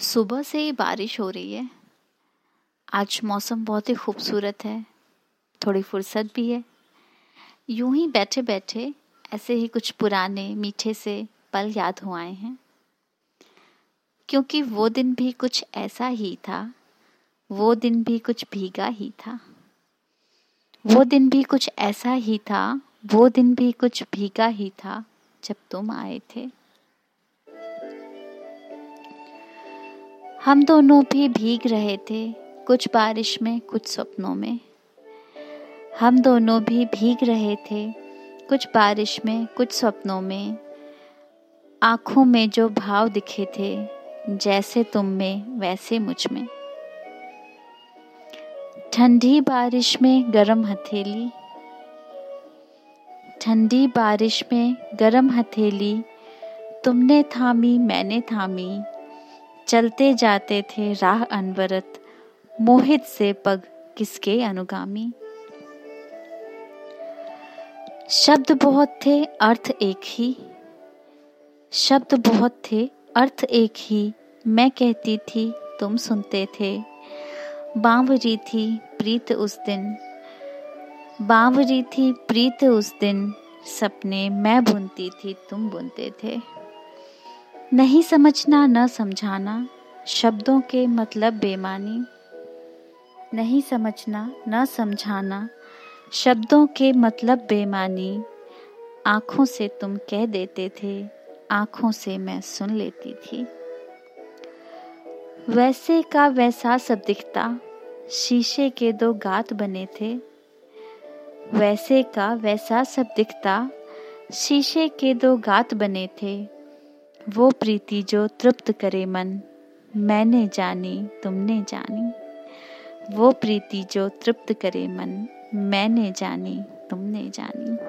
सुबह से ही बारिश हो रही है। आज मौसम बहुत ही खूबसूरत है। थोड़ी फुर्सत भी है। यूँ ही बैठे बैठे ऐसे ही कुछ पुराने मीठे से पल याद हो आए हैं। क्योंकि वो दिन भी कुछ ऐसा ही था। वो दिन भी कुछ भीगा ही था। वो दिन भी कुछ ऐसा ही था। वो दिन भी कुछ भीगा ही था जब तुम आए थे। हम दोनों भी भीग रहे थे, कुछ बारिश में, कुछ सपनों में। हम दोनों भी भीग रहे थे, कुछ बारिश में, कुछ सपनों में। आँखों में जो भाव दिखे थे, जैसे तुम में, वैसे मुझमें। ठंडी बारिश में गरम हथेली। ठंडी बारिश में गरम हथेली। तुमने थामी, मैंने थामी। चलते जाते थे राह अनवरत, मोहित से पग किसके अनुगामी। शब्द बहुत थे, अर्थ एक ही। शब्द बहुत थे, अर्थ एक ही। मैं कहती थी, तुम सुनते थे। बावरी थी प्रीत उस दिन। बावरी थी प्रीत उस दिन। सपने मैं बुनती थी, तुम बुनते थे। नहीं समझना, न समझाना, शब्दों के मतलब बेमानी। नहीं समझना, न समझाना, शब्दों के मतलब बेमानी। आँखों से तुम कह देते थे, आँखों से मैं सुन लेती थी। वैसे का वैसा सब दिखता शीशे के दो गात बने थे। वैसे का वैसा सब दिखता शीशे के दो गात बने थे। वो प्रीति जो तृप्त करे मन, मैंने जानी, तुमने जानी। वो प्रीति जो तृप्त करे मन, मैंने जानी, तुमने जानी।